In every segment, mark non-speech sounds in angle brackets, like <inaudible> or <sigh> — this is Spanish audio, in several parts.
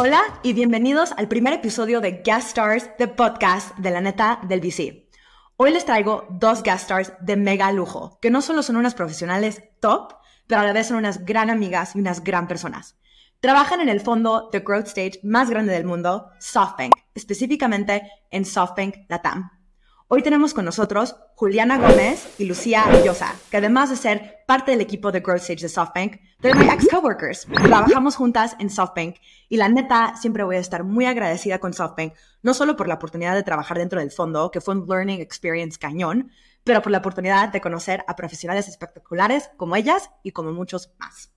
Hola y bienvenidos al primer episodio de Guest Stars, de podcast de la neta del VC. Hoy les traigo dos guest stars de mega lujo, que no solo son unas profesionales top, pero a la vez son unas gran amigas y unas gran personas. Trabajan en el fondo de growth stage más grande del mundo, SoftBank, específicamente en SoftBank Latam. Hoy tenemos con nosotros Juliana Gómez y Lucía Llosa, que además de ser parte del equipo de Growth Stage de SoftBank, they're my ex-coworkers. Trabajamos juntas en SoftBank y la neta siempre voy a estar muy agradecida con SoftBank, no solo por la oportunidad de trabajar dentro del fondo, que fue un learning experience cañón, pero por la oportunidad de conocer a profesionales espectaculares como ellas y como muchos más.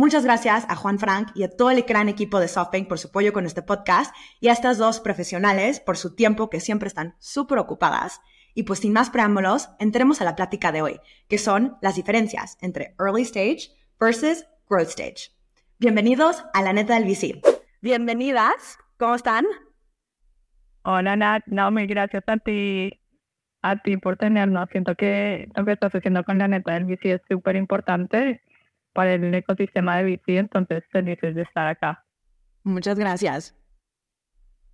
Muchas gracias a Juan Frank y a todo el gran equipo de SoftBank por su apoyo con este podcast y a estas dos profesionales por su tiempo que siempre están súper ocupadas. Y pues sin más preámbulos, entremos a la plática de hoy, que son las diferencias entre early stage versus growth stage. Bienvenidos a la neta del VC. Bienvenidas, ¿cómo están? Hola Nat, no, mil gracias a ti, a ti por tenernos. Siento que lo que estás haciendo con la neta del VC es súper importante para el ecosistema de VC, entonces felices de estar acá. Muchas gracias.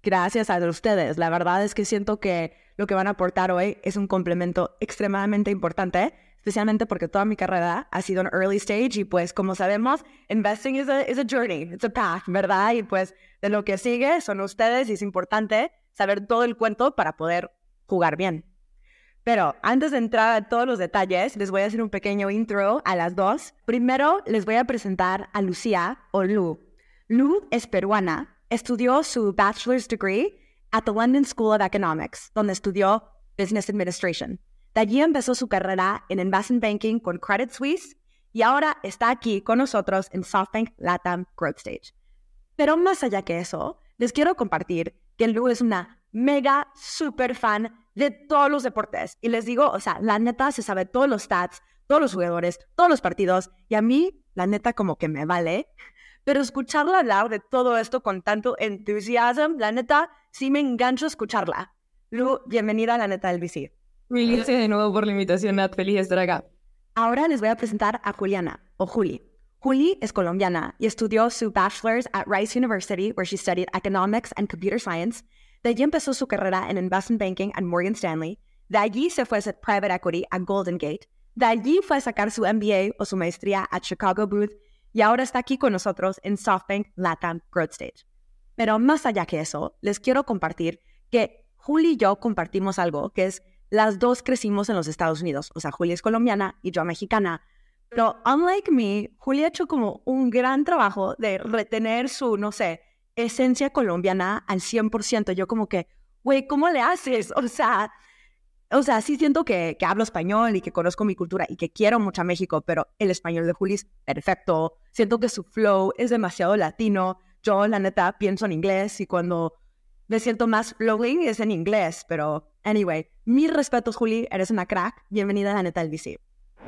Gracias a ustedes. La verdad es que siento que lo que van a aportar hoy es un complemento extremadamente importante, especialmente porque toda mi carrera ha sido en early stage y pues como sabemos, investing is a, is a journey, it's a path, ¿verdad? Y pues de lo que sigue son ustedes y es importante saber todo el cuento para poder jugar bien. Pero antes de entrar a todos los detalles, les voy a hacer un pequeño intro a las dos. Primero les voy a presentar a Lucía o Lu. Lu es peruana, estudió su bachelor's degree at the London School of Economics, donde estudió Business Administration. De allí empezó su carrera en Investment Banking con Credit Suisse y ahora está aquí con nosotros en SoftBank Latam Growth Stage. Pero más allá que eso, les quiero compartir que Lu es una mega super fan de todos los deportes. Y les digo, o sea, la neta se sabe todos los stats, todos los jugadores, todos los partidos. Y a mí, la neta, como que me vale. Pero escucharla hablar de todo esto con tanto entusiasmo, la neta, sí me engancho a escucharla. Lu, bienvenida a la neta del VC. Mil gracias de nuevo por la invitación, Nat. Feliz de estar acá. Ahora les voy a presentar a Juliana, o Juli. Juli es colombiana y estudió su bachelor's at Rice University, where she studied economics and computer science, de allí empezó su carrera en Investment Banking at Morgan Stanley. De allí se fue a hacer Private Equity a Golden Gate. De allí fue a sacar su MBA o su maestría a Chicago Booth y ahora está aquí con nosotros en SoftBank Latam Growth Stage. Pero más allá que eso, les quiero compartir que Juli y yo compartimos algo que es las dos crecimos en los Estados Unidos. O sea, Juli es colombiana y yo mexicana. Pero unlike me, Juli ha hecho como un gran trabajo de retener su, no sé, esencia colombiana al 100%. Yo como que, güey, ¿cómo le haces? O sea, o sea, sí siento que, que, hablo español y que conozco mi cultura y que quiero mucho a México, pero el español de Juli es perfecto. Siento que su flow es demasiado latino. Yo, la neta, pienso en inglés y cuando me siento más flowing es en inglés, pero anyway, mis respetos, Juli, eres una crack. Bienvenida a la neta del VC.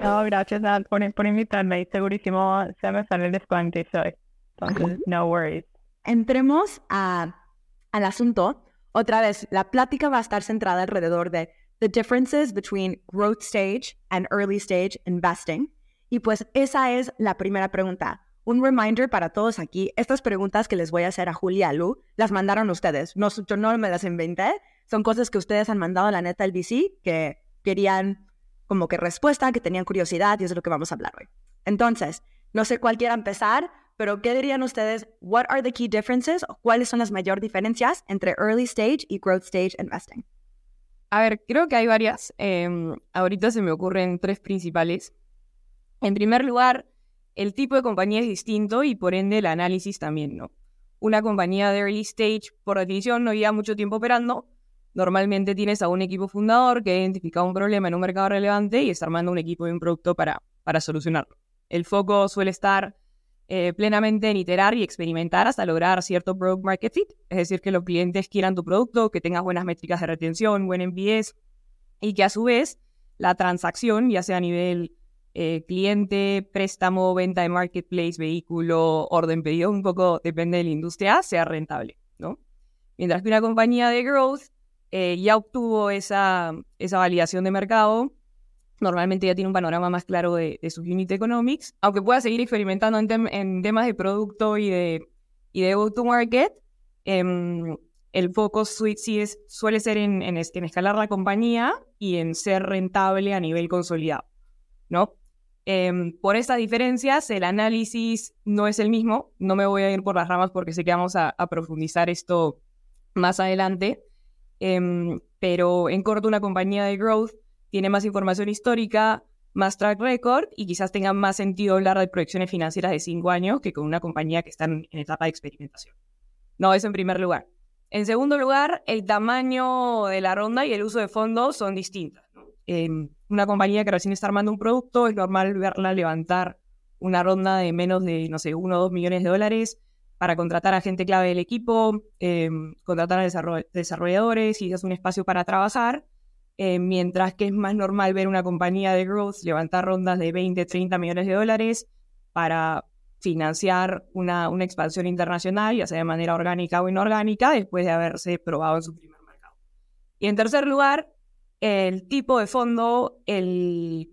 No, gracias por, por invitarme. Segurísimo se me sale el descuento hoy. Entonces, no worries entremos a, al asunto. Otra vez, la plática va a estar centrada alrededor de the differences between growth stage and early stage investing. Y pues esa es la primera pregunta. Un reminder para todos aquí, estas preguntas que les voy a hacer a Julia Lu, las mandaron ustedes. No, yo no me las inventé, son cosas que ustedes han mandado a la neta del VC que querían como que respuesta, que tenían curiosidad y es lo que vamos a hablar hoy. Entonces, no sé cuál quiera empezar, pero, ¿qué dirían ustedes? What are the key differences? ¿Cuáles son las mayores diferencias entre early stage y growth stage investing? A ver, creo que hay varias. Em, ahorita se me ocurren tres principales. En primer lugar, el tipo de compañía es distinto y por ende el análisis también, ¿no? Una compañía de early stage, por definición, no lleva mucho tiempo operando. Normalmente tienes a un equipo fundador que ha identificado un problema en un mercado relevante y está armando un equipo y un producto para, para solucionarlo. El foco suele estar eh, plenamente en iterar y experimentar hasta lograr cierto product market fit, es decir, que los clientes quieran tu producto, que tengas buenas métricas de retención, buen NPS y que a su vez la transacción, ya sea a nivel eh, cliente, préstamo, venta de marketplace, vehículo, orden pedido, un poco depende de la industria, sea rentable, ¿no? Mientras que una compañía de growth eh, ya obtuvo esa, esa validación de mercado, normalmente ya tiene un panorama más claro de, sus unit economics, aunque pueda seguir experimentando en, temas de producto y de, Y de go-to-market, em, el foco suele ser en, en, escalar la compañía y en ser rentable a nivel consolidado, ¿no? Em, por estas diferencias, el análisis no es el mismo. No me voy a ir por las ramas porque sé que vamos a, profundizar esto más adelante. Em, pero en corto, una compañía de growth tiene más información histórica, más track record y quizás tenga más sentido hablar de proyecciones financieras de cinco años que con una compañía que está en, etapa de experimentación. No, eso en primer lugar. En segundo lugar, el tamaño de la ronda y el uso de fondos son distintos. Em, una compañía que recién está armando un producto, es normal verla levantar una ronda de menos de, no sé, uno o dos millones de dólares para contratar a gente clave del equipo, em, contratar a desarrolladores y es un espacio para trabajar, em, mientras que es más normal ver una compañía de growth levantar rondas de 20, 30 millones de dólares para financiar una, una expansión internacional, ya sea de manera orgánica o inorgánica, después de haberse probado en su primer mercado. Y en tercer lugar, el tipo de fondo, el,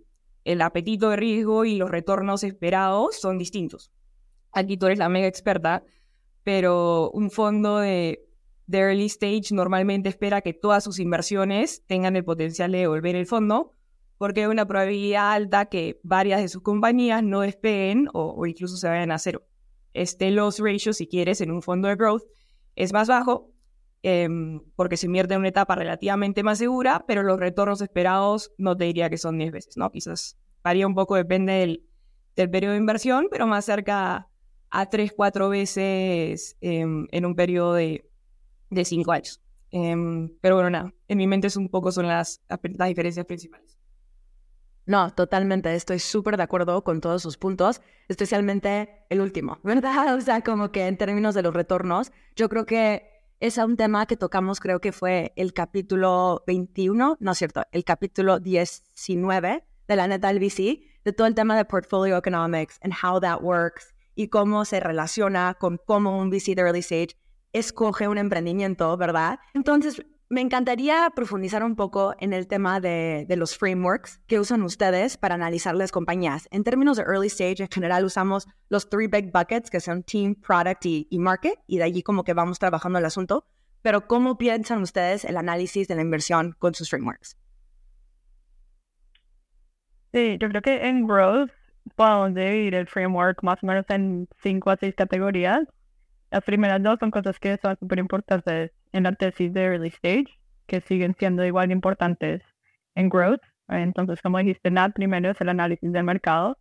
apetito de riesgo y los retornos esperados son distintos. Aquí tú eres la mega experta, pero un fondo de, early stage normalmente espera que todas sus inversiones tengan el potencial de devolver el fondo, porque hay una probabilidad alta que varias de sus compañías no despeguen o, o incluso se vayan a cero. Este loss ratio, si quieres, en un fondo de growth es más bajo, Em, porque se invierte en una etapa relativamente más segura, pero los retornos esperados no te diría que son 10 veces, ¿no? Quizás varía un poco, depende del, del periodo de inversión, pero más cerca a 3, 4 veces em, en un periodo de, de 5 años. Em, pero bueno, nada, en mi mente es un poco son las, las diferencias principales. No, totalmente, estoy súper de acuerdo con todos sus puntos, especialmente el último, <laughs> ¿verdad? O sea, como que en términos de los retornos, yo creo que es un tema que tocamos, creo que fue el capítulo 21, no es cierto, el capítulo 19 de la neta del VC, de todo el tema de portfolio economics and how that works y cómo se relaciona con cómo un VC de early stage escoge un emprendimiento, ¿verdad? Entonces, me encantaría profundizar un poco en el tema de, los frameworks que usan ustedes para analizar las compañías. En términos de early stage, en general usamos los three big buckets, que son team, product y, market, y de allí como que vamos trabajando el asunto. Pero ¿cómo piensan ustedes el análisis de la inversión con sus frameworks? Sí, yo creo que en growth podemos dividir el framework más o menos en cinco a seis categorías. Las primeras dos son cosas que son súper importantes en la tesis de early stage, que siguen siendo igual importantes en growth. Entonces, como dijiste, Nat, primero es el análisis del mercado.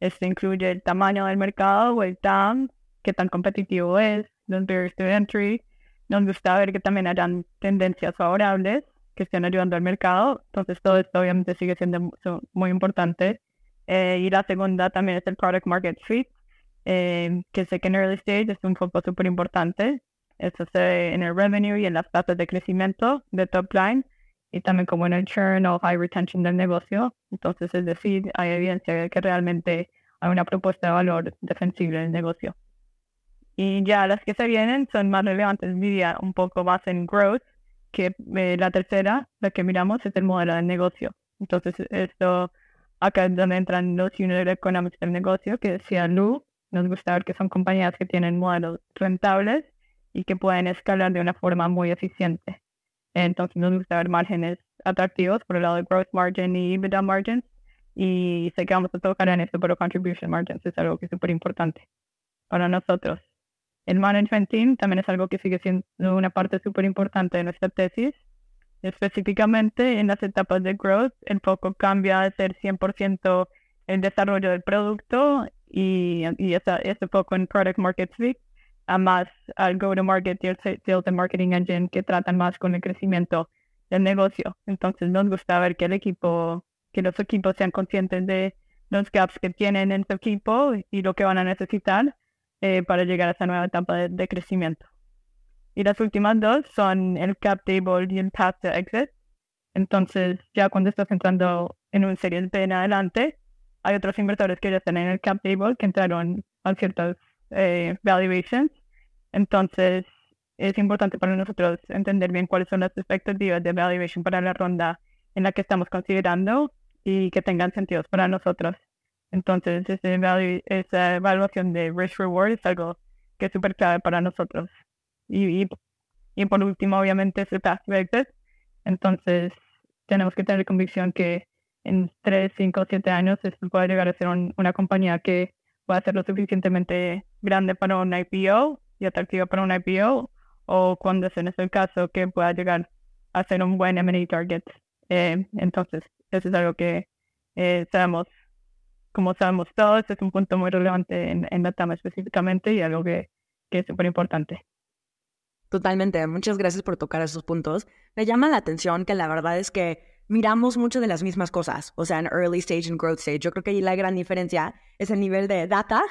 Este incluye el tamaño del mercado o el TAM, qué tan competitivo es, los barriers to entry. Nos gusta ver que también hayan tendencias favorables que estén ayudando al mercado. Entonces, todo esto obviamente sigue siendo muy importante. Eh, y la segunda también es el product market fit, eh, que sé que en early stage es un foco súper importante. Eso se en el revenue y en las tasas de crecimiento de top line y también como en el churn o high retention del negocio. Entonces, es decir, hay evidencia de que realmente hay una propuesta de valor defensible en el negocio. Y ya las que se vienen son más relevantes, diría, un poco más en growth, que eh, la tercera, la que miramos, es el modelo del negocio. Entonces, esto acá es donde entran los unit economics del negocio, que decía Lu, nos gusta ver que son compañías que tienen modelos rentables y que pueden escalar de una forma muy eficiente. Entonces nos gusta ver márgenes atractivos por el lado de growth margin y EBITDA margins. Y sé que vamos a tocar en esto, pero contribution margins es algo que es súper importante para nosotros. El management team también es algo que sigue siendo una parte súper importante de nuestra tesis. Específicamente en las etapas de growth, el foco cambia de ser 100% el desarrollo del producto y, y ese foco en product market fit a más al go-to-market y el sales and marketing engine que tratan más con el crecimiento del negocio. Entonces nos gusta ver que el equipo, que los equipos sean conscientes de los gaps que tienen en su equipo y lo que van a necesitar eh, para llegar a esa nueva etapa de, de, crecimiento. Y las últimas dos son el cap table y el path to exit. Entonces, ya cuando estás entrando en un serie B en adelante, hay otros inversores que ya están en el cap table, que entraron a ciertas eh, valuations. Entonces, es importante para nosotros entender bien cuáles son las expectativas de valuation para la ronda en la que estamos considerando y que tengan sentido para nosotros. Entonces, esa evaluación de risk reward es algo que es súper clave para nosotros. Y, y, y, por último, obviamente, es el exit. Entonces, tenemos que tener convicción que en 3, 5, 7 años esto puede llegar a ser una compañía que pueda ser lo suficientemente grande para un IPO y atractiva para un IPO, o cuando ese no es caso, que pueda llegar a ser un buen M&A target. Eh, entonces, eso es algo que eh, sabemos, como sabemos todos, es un punto muy relevante en, en la TAM específicamente y algo que, que es súper importante. Totalmente, muchas gracias por tocar esos puntos. Me llama la atención que la verdad es que miramos mucho de las mismas cosas, o sea, en early stage y growth stage. Yo creo que ahí la gran diferencia es el nivel de data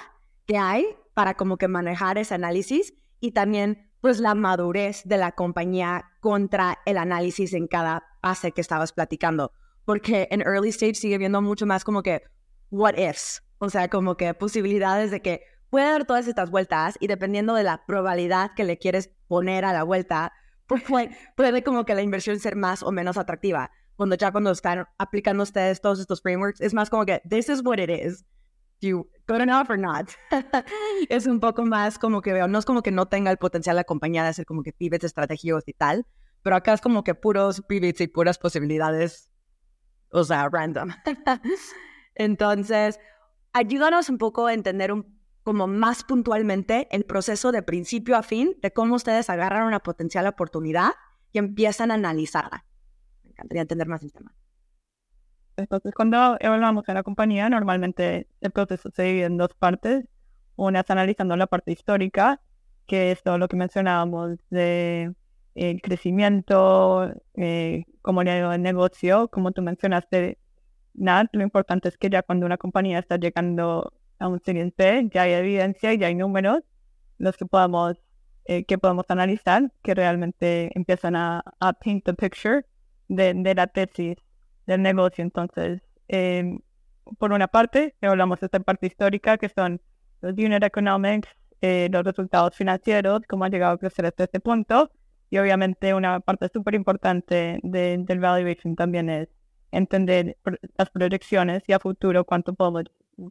que hay para como que manejar ese análisis y también pues la madurez de la compañía contra el análisis en cada fase que estabas platicando. Porque en early stage sigue viendo mucho más como que what ifs, o sea, como que posibilidades de que puede dar todas estas vueltas y dependiendo de la probabilidad que le quieres poner a la vuelta, <laughs> pues puede, como que la inversión ser más o menos atractiva. Cuando ya cuando están aplicando ustedes todos estos frameworks, es más como que this is what it is. You good enough or not. <laughs> es un poco más como que veo, no es como que no tenga el potencial la de hacer como que pivots estratégicos y tal, pero acá es como que puros pivots y puras posibilidades, o sea, random. <laughs> Entonces, ayúdanos un poco a entender un como más puntualmente el proceso de principio a fin de cómo ustedes agarran una potencial oportunidad y empiezan a analizarla. Encantaría entender más el tema. Entonces, cuando evaluamos a la compañía, normalmente el proceso se divide en dos partes. Una es analizando la parte histórica, que es todo lo que mencionábamos de el crecimiento, eh, cómo le el negocio, como tú mencionaste, Nat, lo importante es que ya cuando una compañía está llegando a un siguiente, ya hay evidencia ya hay números los que podamos, eh, que podemos analizar, que realmente empiezan a, a paint the picture de, de, la tesis del negocio. Entonces, em, por una parte, hablamos de esta parte histórica, que son los unit economics, eh, los resultados financieros, cómo ha llegado a crecer hasta este punto. Y obviamente una parte súper importante de, del valuation también es entender las proyecciones y a futuro cuánto podemos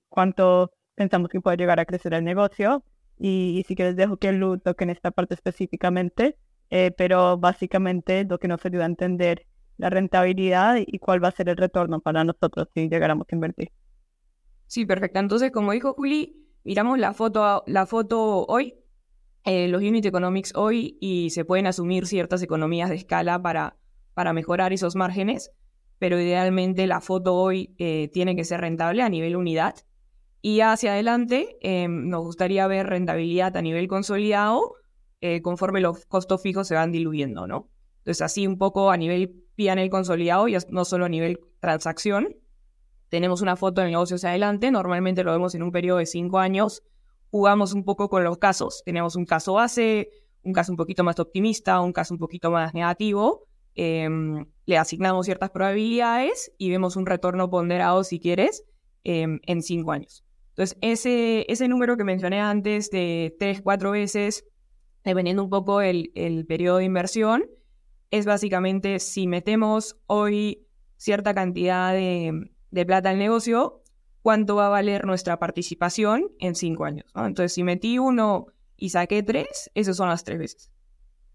cuánto pensamos que puede llegar a crecer el negocio. Y, si quieres dejo que Lu toque en esta parte específicamente, eh, pero básicamente lo que nos ayuda a entender la rentabilidad y cuál va a ser el retorno para nosotros si llegáramos a invertir. Sí, perfecto. Entonces, como dijo Juli, miramos la foto, la foto hoy, eh, los unit economics hoy, y se pueden asumir ciertas economías de escala para, para mejorar esos márgenes pero idealmente la foto hoy eh, tiene que ser rentable a nivel unidad. Y hacia adelante em, nos gustaría ver rentabilidad a nivel consolidado eh, conforme los costos fijos se van diluyendo, ¿no? Entonces así un poco a nivel P&L consolidado, y no solo a nivel transacción. Tenemos una foto del negocio hacia adelante, normalmente lo vemos en un periodo de cinco años. Jugamos un poco con los casos. Tenemos un caso base, un caso un poquito más optimista, un caso un poquito más negativo. Em, le asignamos ciertas probabilidades y vemos un retorno ponderado, si quieres, em, en cinco años. Entonces, ese, ese número que mencioné antes de tres, cuatro veces, dependiendo un poco el, el periodo de inversión, es básicamente si metemos hoy cierta cantidad de, plata al negocio, cuánto va a valer nuestra participación en cinco años. Entonces, si metí uno y saqué tres, esas son las tres veces.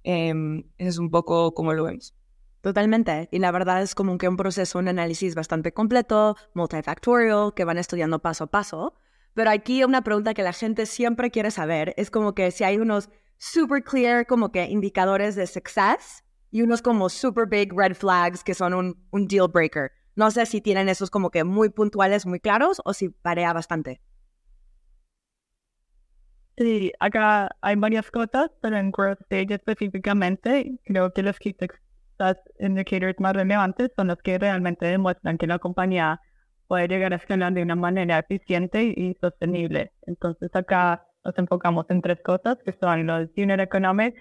Eh, eso es un poco como lo vemos. Totalmente. Y la verdad es como que un proceso, un análisis bastante completo, multifactorial, que van estudiando paso a paso. Pero aquí una pregunta que la gente siempre quiere saber es como que si hay unos super clear como que indicadores de success y unos como super big red flags que son un, un deal breaker. No sé si tienen esos como que muy puntuales, muy claros o si varía bastante. Sí, acá hay varias cosas, pero en growth stage específicamente, creo que los key los indicadores más relevantes son los que realmente demuestran que la compañía puede llegar a escalar de una manera eficiente y sostenible. Entonces acá nos enfocamos en tres cosas, que son los unit economics,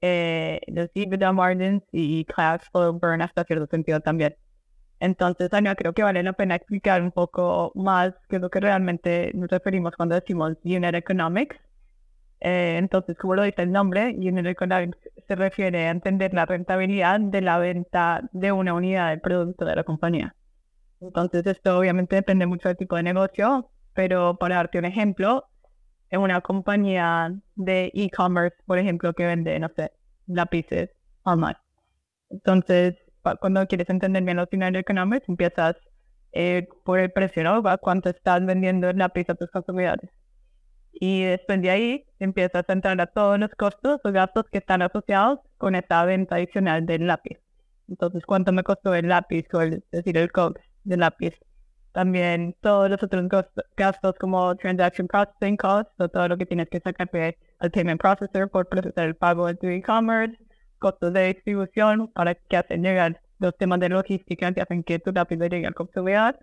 los EBITDA margins y cash flow burn hasta cierto sentido también. Entonces, Ania, creo que vale la pena explicar un poco más qué es lo que realmente nos referimos cuando decimos unit economics. Eh, entonces, como lo dice el nombre, Unit Economics se refiere a entender la rentabilidad de la venta de una unidad del producto de la compañía. Entonces, esto obviamente depende mucho del tipo de negocio, pero para darte un ejemplo, en una compañía de e-commerce, por ejemplo, que vende, no sé, lápices online. Entonces, cuando quieres entender bien los unit economics, empiezas eh, por el precio, ¿no? ¿Cuánto estás vendiendo el lápiz a tus consumidores? Y después de ahí empiezas a entrar a todos los costos o gastos que están asociados con esta venta adicional del lápiz. Entonces, ¿cuánto me costó el lápiz o el, es decir, el cost del lápiz? También todos los otros gastos como transaction processing costs, o todo lo que tienes que sacar al payment processor por procesar el pago en tu e-commerce, costos de distribución para que hacen llegar los temas de logística que hacen que tu lápiz llegue al consumidor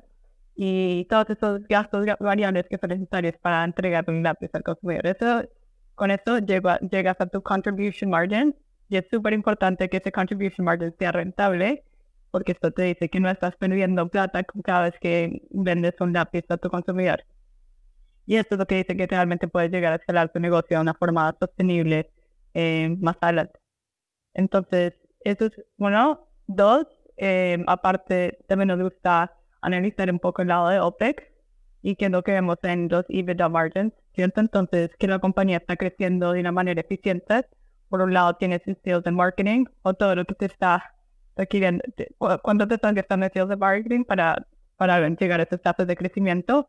y todos esos gastos variables que son necesarios para entregar un lápiz al consumidor. Eso, con esto llegas a tu contribution margin y es súper importante que ese contribution margin sea rentable porque esto te dice que no estás perdiendo plata cada vez que vendes un lápiz a tu consumidor. Y esto es lo que dice que realmente puedes llegar a escalar tu negocio de una forma sostenible eh, más adelante. Entonces, eso es uno. Dos, eh, aparte, también nos gusta analizar un poco el lado de OPEX y que lo que vemos en los EBITDA margins, ¿cierto? Entonces, que la compañía está creciendo de una manera eficiente. Por un lado, tienes sales and marketing o todo lo que te está requiriendo, cuánto te están gastando en sales and marketing para, para llegar a esos tasas de crecimiento.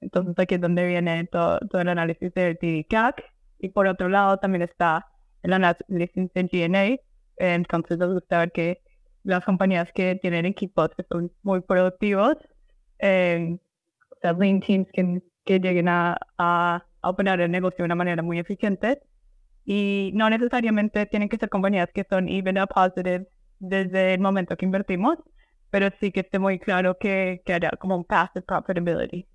Entonces, aquí es donde viene todo, todo el análisis de TDCAC. Y por otro lado, también está el análisis de G&A. Entonces, nos gusta ver que las compañías que tienen equipos que son muy productivos, eh, o sea, lean teams que, que lleguen a, a, operar el negocio de una manera muy eficiente. Y no necesariamente tienen que ser compañías que son even positive desde el momento que invertimos, pero sí que esté muy claro que, que haya como un path de profitability.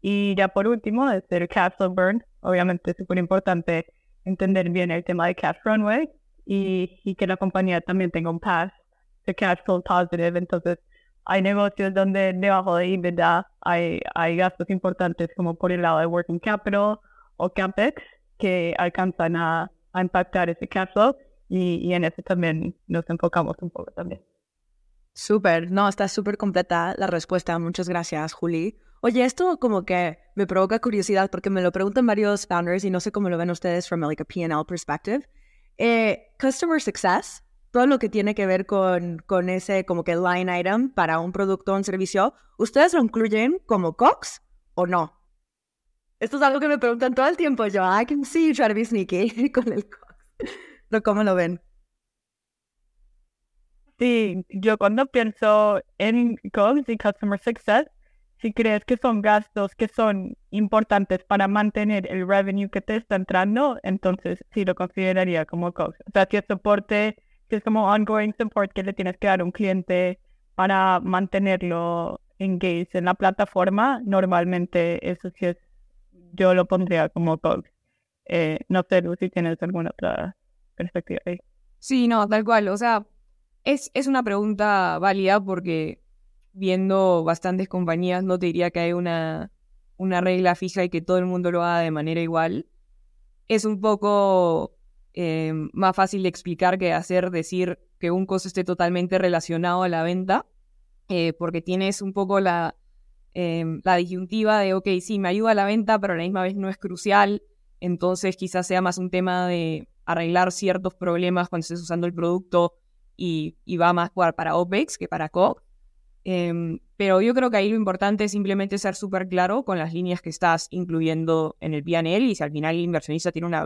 Y ya por último, es el cash flow burn. Obviamente es súper importante entender bien el tema de cash runway y, y que la compañía también tenga un path de cash flow positive. Entonces, hay negocios donde debajo de EBITDA hay, hay gastos importantes como por el lado de working capital o CapEx que alcanzan a, a impactar ese cash flow y, en eso también nos enfocamos un poco también. Súper, no, está súper completa la respuesta. Muchas gracias, Juli. Oye, esto como que me provoca curiosidad porque me lo preguntan varios founders y no sé cómo lo ven ustedes from like a P&L perspective. Eh, customer success todo lo que tiene que ver con, con ese como que line item para un producto o un servicio, ¿ustedes lo incluyen como COX o no? Esto es algo que me preguntan todo el tiempo. Yo, I can see you try to be sneaky <laughs> con el COX. ¿Cómo lo ven? Sí, yo cuando pienso en COGS y Customer Success, si crees que son gastos que son importantes para mantener el revenue que te está entrando, entonces sí lo consideraría como COGS. O sea, si es soporte que es como ongoing support que le tienes que dar a un cliente para mantenerlo engaged en la plataforma, normalmente eso sí es, yo lo pondría como COGS. Eh, no sé, si tienes alguna otra perspectiva ahí. Sí, no, tal cual. O sea, es, es una pregunta válida porque viendo bastantes compañías no te diría que hay una, una regla fija y que todo el mundo lo haga de manera igual. Es un poco eh, más fácil de explicar que hacer decir que un costo esté totalmente relacionado a la venta, eh, porque tienes un poco la, em, la disyuntiva de, ok, sí, me ayuda a la venta, pero a la misma vez no es crucial, entonces quizás sea más un tema de arreglar ciertos problemas cuando estés usando el producto y, va más para OPEX que para COG. Em, pero yo creo que ahí lo importante es simplemente ser súper claro con las líneas que estás incluyendo en el PNL y si al final el inversionista tiene una,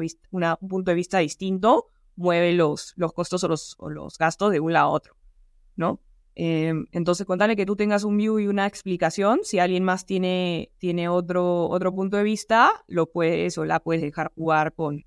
un punto de vista distinto, mueve los, los costos o los, los gastos de un lado a otro, ¿no? Em, entonces, contale que tú tengas un view y una explicación. Si alguien más tiene, tiene otro, otro punto de vista, lo puedes o la puedes dejar jugar con,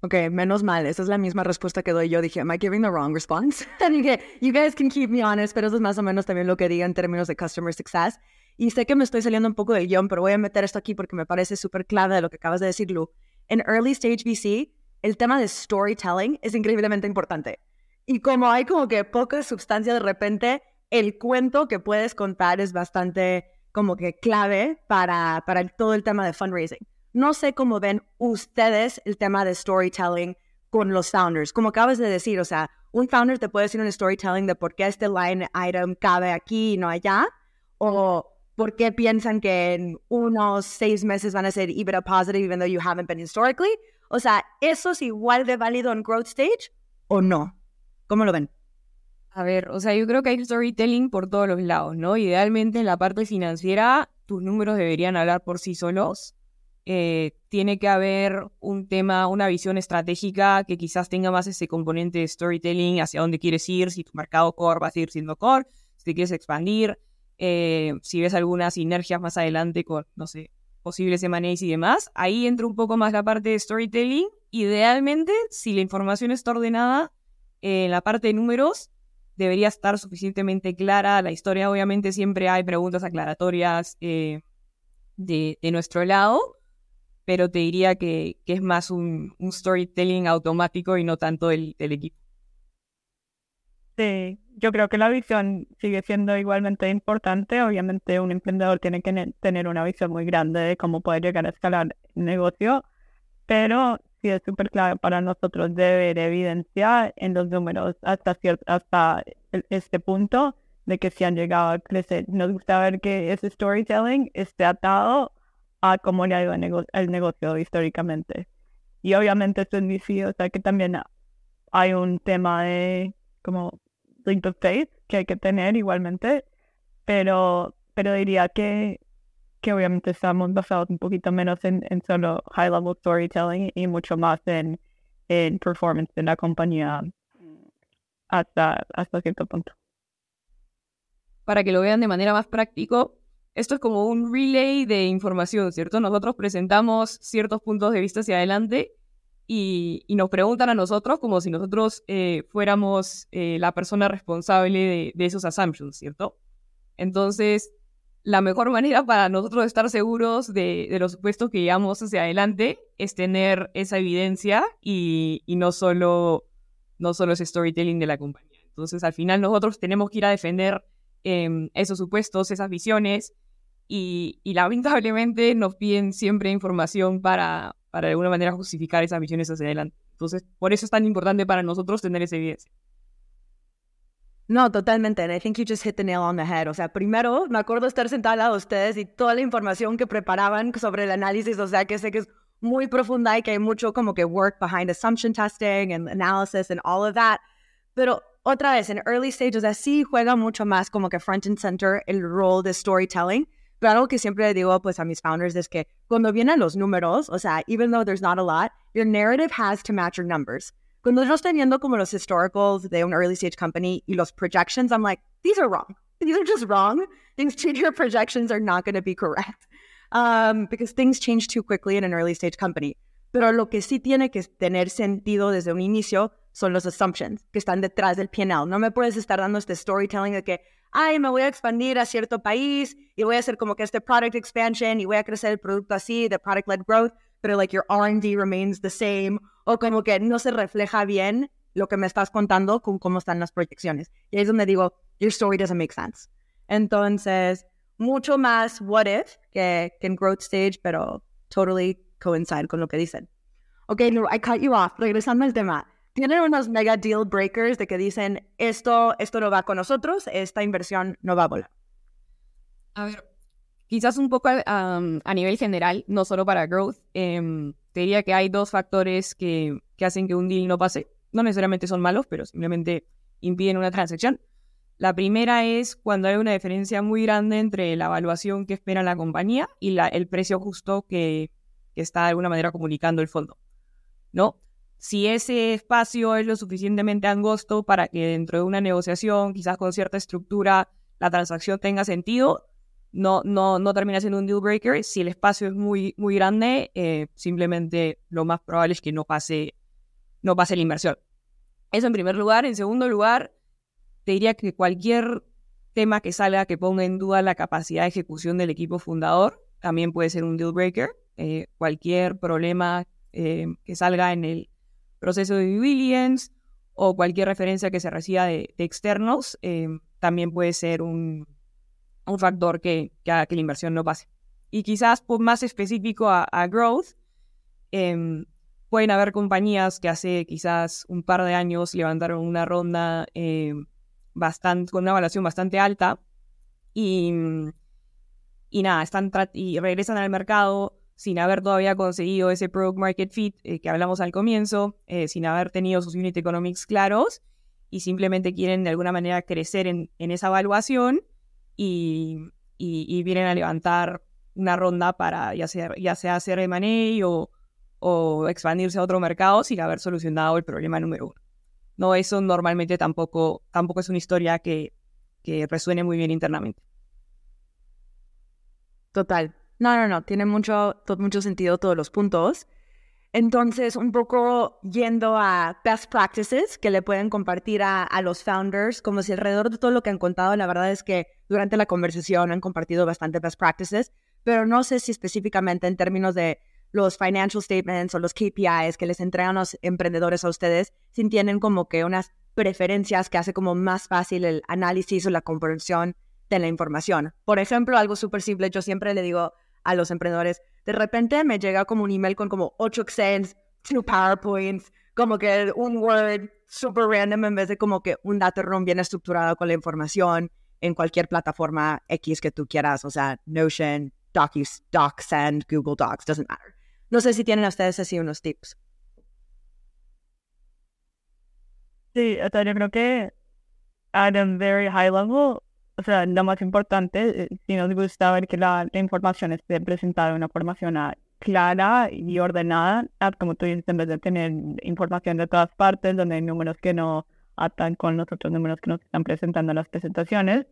Ok, menos mal, esa es la misma respuesta que doy yo. Dije, am I giving the wrong response? <laughs> y dije, you guys can keep me honest, pero eso es más o menos también lo que diga en términos de customer success. Y sé que me estoy saliendo un poco del guion, pero voy a meter esto aquí porque me parece súper clave de lo que acabas de decir, Lu. En early stage VC, el tema de storytelling es increíblemente importante. Y como hay como que poca sustancia de repente, el cuento que puedes contar es bastante como que clave para, para todo el tema de fundraising. No sé cómo ven ustedes el tema de storytelling con los founders. Como acabas de decir, o sea, un founder te puede decir un storytelling de por qué este line item cabe aquí y no allá, o ¿Por qué piensan que en unos seis meses van a ser EBITDA positive even though you haven't been historically? O sea, ¿eso es igual de válido en growth stage o no? ¿Cómo lo ven? A ver, o sea, yo creo que hay storytelling por todos los lados, ¿no? Idealmente en la parte financiera tus números deberían hablar por sí solos. Eh, tiene que haber un tema, una visión estratégica que quizás tenga más ese componente de storytelling, hacia dónde quieres ir, si tu mercado core va a seguir siendo core, si te quieres expandir, eh, si ves algunas sinergias más adelante con, no sé, posibles M&As y demás, ahí entra un poco más la parte de storytelling. Idealmente, si la información está ordenada eh, en la parte de números, debería estar suficientemente clara. La historia, obviamente, siempre hay preguntas aclaratorias eh, de, nuestro lado, pero te diría que, es más un, storytelling automático y no tanto del equipo. Sí, yo creo que la visión sigue siendo igualmente importante. Obviamente un emprendedor tiene que tener una visión muy grande de cómo poder llegar a escalar el negocio, pero sí es súper clave para nosotros de ver evidencia en los números hasta, cierto, hasta este punto de que se han llegado a crecer. Nos gusta ver que ese storytelling esté atado a cómo le ha ido el, negocio históricamente. Y obviamente esto es mi o sea que también hay un tema de como leap of faith que hay que tener igualmente, pero, pero diría que, que obviamente estamos basados un poquito menos en, en solo high level storytelling y mucho más en, en performance de la compañía hasta, hasta cierto punto. Para que lo vean de manera más práctico, esto es como un relay de información, ¿cierto? Nosotros presentamos ciertos puntos de vista hacia adelante y, nos preguntan a nosotros como si nosotros eh, fuéramos eh, la persona responsable de, esos assumptions, ¿cierto? Entonces, la mejor manera para nosotros estar seguros de, los supuestos que llevamos hacia adelante es tener esa evidencia y, no, solo, no solo ese storytelling de la compañía. Entonces, al final nosotros tenemos que ir a defender em, esos supuestos, esas visiones, y, y, lamentablemente nos piden siempre información para, para de alguna manera justificar esas misiones hacia adelante. Entonces, por eso es tan importante para nosotros tener esa evidencia. No, totalmente. And I think you just hit the nail on the head. O sea, primero me acuerdo estar sentada al lado de ustedes y toda la información que preparaban sobre el análisis. O sea, que sé que es muy profunda y que hay mucho como que work behind assumption testing and analysis and all of that. Pero otra vez, en early stages, así juega mucho más como que front and center el rol de storytelling pero algo que siempre digo pues a mis founders es que cuando vienen los números, o sea, even though there's not a lot, your narrative has to match your numbers. Cuando yo estoy viendo como los historicals de un early stage company y los projections, I'm like, these are wrong. These are just wrong. Things <laughs> your projections are not going to be correct um, because things change too quickly in an early stage company. Pero lo que sí tiene que tener sentido desde un inicio son los assumptions que están detrás del PNL. No me puedes estar dando este storytelling de que ay, me voy a expandir a cierto país y voy a hacer como que este product expansion y voy a crecer el producto así, de product-led growth, pero like your R&D remains the same o como que no se refleja bien lo que me estás contando con cómo están las proyecciones. Y ahí es donde digo, your story doesn't make sense. Entonces, mucho más what if que, que en growth stage, pero totally coincide con lo que dicen. Ok, no, I cut you off. Regresando al tema tienen unos mega deal breakers de que dicen esto, esto no va con nosotros, esta inversión no va a volar. A ver, quizás un poco a nivel general, no solo para growth, em, te diría que hay dos factores que, que hacen que un deal no pase. No necesariamente son malos, pero simplemente impiden una transacción. La primera es cuando hay una diferencia muy grande entre la evaluación que espera la compañía y el precio justo que, que, está de alguna manera comunicando el fondo. ¿No? Si ese espacio es lo suficientemente angosto para que dentro de una negociación, quizás con cierta estructura, la transacción tenga sentido, no, no, no termina siendo un deal breaker. Si el espacio es muy, muy grande, eh, simplemente lo más probable es que no pase, no pase la inversión. Eso en primer lugar. En segundo lugar, te diría que cualquier tema que salga que ponga en duda la capacidad de ejecución del equipo fundador también puede ser un deal breaker. Eh, cualquier problema eh, que salga en el proceso de due o cualquier referencia que se reciba de, externos, eh, también puede ser un, un factor que, que, haga que la inversión no pase. Y quizás por más específico a, growth, em, pueden haber compañías que hace quizás un par de años levantaron una ronda em, bastante, con una evaluación bastante alta y, y nada, están y regresan al mercado sin haber todavía conseguido ese product market fit eh, que hablamos al comienzo, eh, sin haber tenido sus unit economics claros y simplemente quieren de alguna manera crecer en, esa evaluación y, vienen a levantar una ronda para ya sea, hacer M&A o, o expandirse a otro mercado sin haber solucionado el problema número uno. No, eso normalmente tampoco, tampoco es una historia que, que resuene muy bien internamente. Total. No, no, no, tiene mucho, mucho sentido todos los puntos. Entonces, un poco yendo a best practices que le pueden compartir a, a, los founders, como si alrededor de todo lo que han contado, la verdad es que durante la conversación han compartido bastante best practices, pero no sé si específicamente en términos de los financial statements o los KPIs que les entregan los emprendedores a ustedes, si tienen como que unas preferencias que hace como más fácil el análisis o la comprensión de la información. Por ejemplo, algo súper simple, yo siempre le digo a los emprendedores, de repente me llega como un email con como 8 Excels, 2 PowerPoints, como que un Word super random en vez de como que un data bien estructurado con la información en cualquier plataforma X que tú quieras, o sea, Notion, Docus, DocSend, Google Docs, doesn't matter. No sé si tienen ustedes así unos tips. Sí, yo creo que at a very high level, o sea, lo más importante, eh, si nos gusta ver que la, información esté presentada de una forma clara y ordenada, ah, como tú dices, en vez de tener información de todas partes, donde hay números que no atan con los otros números que nos están presentando en las presentaciones,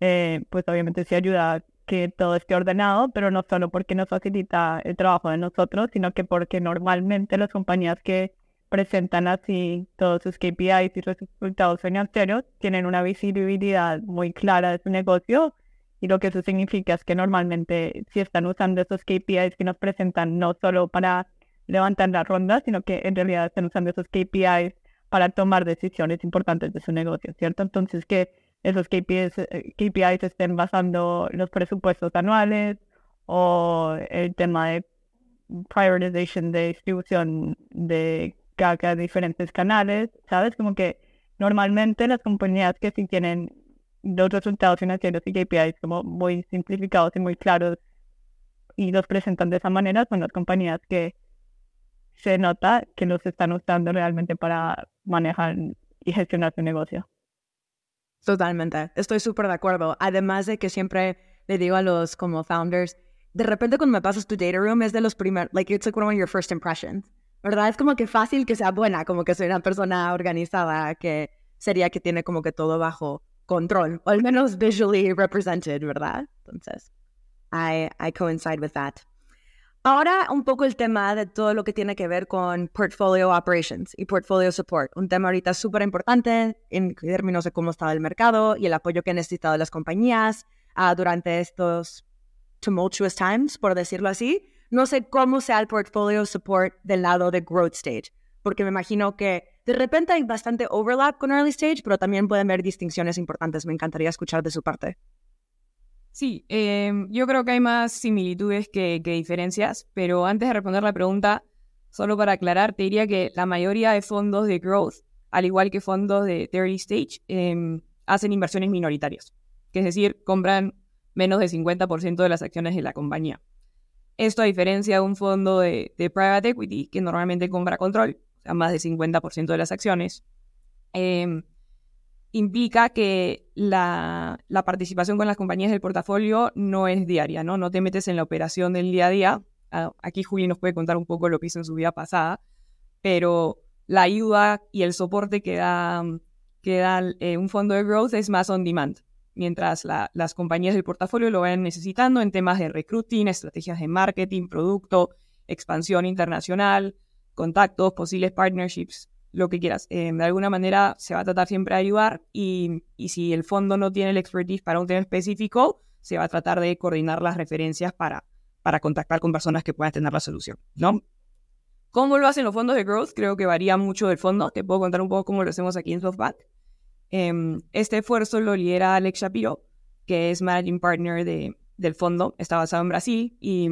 eh, pues obviamente sí ayuda que todo esté ordenado, pero no solo porque nos facilita el trabajo de nosotros, sino que porque normalmente las compañías que presentan así todos sus KPIs y resultados financieros, tienen una visibilidad muy clara de su negocio y lo que eso significa es que normalmente si están usando esos KPIs que nos presentan no solo para levantar la ronda, sino que en realidad están usando esos KPIs para tomar decisiones importantes de su negocio, ¿cierto? Entonces que esos KPIs, eh, KPIs estén basando los presupuestos anuales o el tema de prioritization de distribución de a diferentes canales, ¿sabes? Como que normalmente las compañías que sí tienen los resultados financieros y KPIs como muy simplificados y muy claros y los presentan de esa manera son las compañías que se nota que los están usando realmente para manejar y gestionar su negocio. Totalmente, estoy súper de acuerdo. Además de que siempre le digo a los como founders, de repente cuando me pasas tu data room es de los primeros, like it's like one of your first impressions. ¿Verdad? Es como que fácil que sea buena, como que soy una persona organizada, que sería que tiene como que todo bajo control, o al menos visually represented, ¿verdad? Entonces, I, I coincide with that. Ahora un poco el tema de todo lo que tiene que ver con portfolio operations y portfolio support, un tema ahorita súper importante en términos de cómo está el mercado y el apoyo que han necesitado las compañías uh, durante estos tumultuous times, por decirlo así. No sé cómo sea el portfolio support del lado de growth stage, porque me imagino que de repente hay bastante overlap con early stage, pero también pueden haber distinciones importantes. Me encantaría escuchar de su parte. Sí, em, yo creo que hay más similitudes que, diferencias, pero antes de responder la pregunta, solo para aclarar, te diría que la mayoría de fondos de growth, al igual que fondos de early stage, em, hacen inversiones minoritarias, que es decir, compran menos del 50% de las acciones de la compañía. Esto a diferencia de un fondo de, private equity que normalmente compra control, o sea, más del 50% de las acciones, em, implica que la, participación con las compañías del portafolio no es diaria, ¿no? No te metes en la operación del día a día. Aquí Juli nos puede contar un poco lo que hizo en su vida pasada, pero la ayuda y el soporte que da, que da eh, un fondo de growth es más on demand mientras las compañías del portafolio lo vayan necesitando en temas de recruiting, estrategias de marketing, producto, expansión internacional, contactos, posibles partnerships, lo que quieras. Eh, de alguna manera se va a tratar siempre de ayudar y, si el fondo no tiene el expertise para un tema específico, se va a tratar de coordinar las referencias para, para contactar con personas que puedan tener la solución, ¿no? ¿Cómo lo hacen los fondos de growth? Creo que varía mucho del fondo. Te puedo contar un poco cómo lo hacemos aquí en SoftBank. Em, este esfuerzo lo lidera Alex Shapiro, que es Managing Partner de, del fondo, está basado en Brasil y,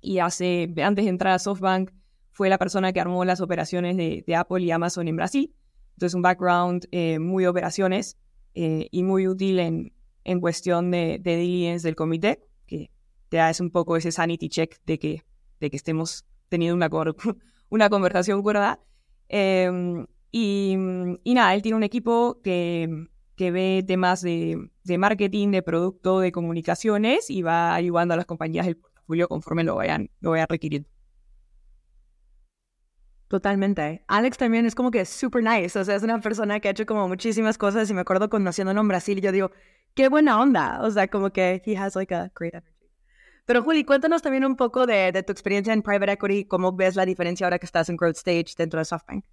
y hace, antes de entrar a SoftBank fue la persona que armó las operaciones de, Apple y Amazon en Brasil. Entonces un background eh, muy operaciones eh, y muy útil en, en cuestión de, de diligence del comité, que te da un poco ese sanity check de que, de que estemos teniendo una, <laughs> una conversación cuerda. Em, y, y, nada, él tiene un equipo que, que ve temas de, de, marketing, de producto, de comunicaciones y va ayudando a las compañías del portafolio conforme lo vayan, lo vayan requiriendo. Totalmente. Alex también es como que super nice, o sea, es una persona que ha hecho como muchísimas cosas y me acuerdo conociéndolo en Brasil y yo digo, qué buena onda, o sea, como que he has like a great energy. Pero Juli, cuéntanos también un poco de, de tu experiencia en private equity, cómo ves la diferencia ahora que estás en growth stage dentro de SoftBank.